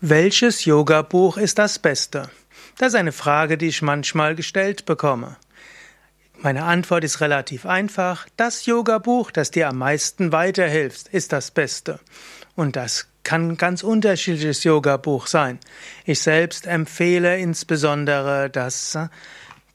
Welches Yoga-Buch ist das Beste? Das ist eine Frage, die ich manchmal gestellt bekomme. Meine Antwort ist relativ einfach. Das Yoga-Buch, das dir am meisten weiterhilft, ist das Beste. Und das kann ein ganz unterschiedliches Yoga-Buch sein. Ich selbst empfehle insbesondere das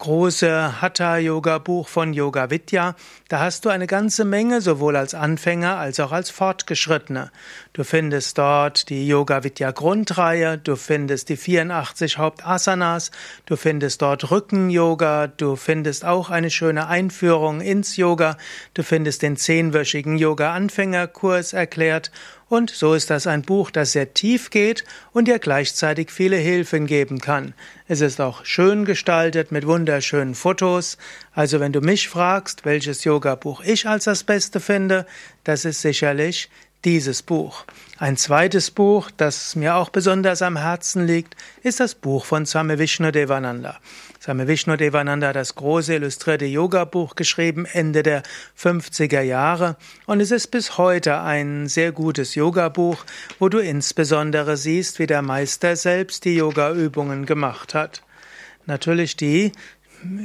große Hatha-Yoga-Buch von Yoga Vidya. Da hast du eine ganze Menge, sowohl als Anfänger als auch als Fortgeschrittene. Du findest dort die Yoga Vidya Grundreihe, du findest die 84 Hauptasanas, du findest dort Rücken-Yoga, du findest auch eine schöne Einführung ins Yoga, du findest den zehnwöchigen Yoga-Anfängerkurs erklärt und so ist das ein Buch, das sehr tief geht und dir gleichzeitig viele Hilfen geben kann. Es ist auch schön gestaltet mit wunderschönen Fotos. Also wenn du mich fragst, welches Yoga-Buch ich als das Beste finde, das ist sicherlich dieses Buch. Ein zweites Buch, das mir auch besonders am Herzen liegt, ist das Buch von Swami Vishnu Devananda. Swami Vishnu Devananda hat das große illustrierte Yoga-Buch geschrieben, Ende der 50er Jahre. Und es ist bis heute ein sehr gutes Yoga-Buch, wo du insbesondere siehst, wie der Meister selbst die Yoga-Übungen gemacht hat. Natürlich die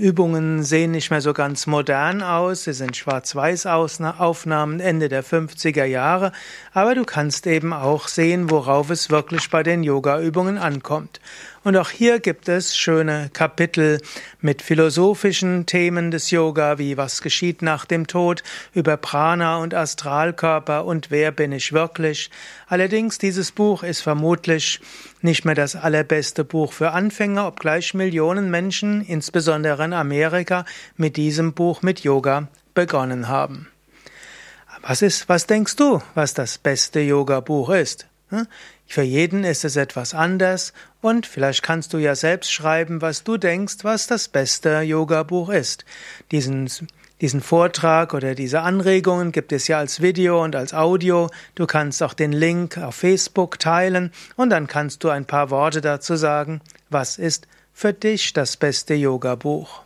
Übungen sehen nicht mehr so ganz modern aus. Sie sind Schwarz-Weiß-Aufnahmen Ende der 50er Jahre. Aber du kannst eben auch sehen, worauf es wirklich bei den Yoga-Übungen ankommt. Und auch hier gibt es schöne Kapitel mit philosophischen Themen des Yoga, wie was geschieht nach dem Tod, über Prana und Astralkörper und wer bin ich wirklich. Allerdings, dieses Buch ist vermutlich nicht mehr das allerbeste Buch für Anfänger, obgleich Millionen Menschen, insbesondere in Amerika, mit diesem Buch mit Yoga begonnen haben. Was ist, was denkst du, was das beste Yoga-Buch ist? Hm? Für jeden ist es etwas anders und vielleicht kannst du ja selbst schreiben, was du denkst, was das beste Yoga-Buch ist. Diesen, diesen Vortrag oder diese Anregungen gibt es ja als Video und als Audio. Du kannst auch den Link auf Facebook teilen und dann kannst du ein paar Worte dazu sagen, was ist für dich das beste Yoga-Buch.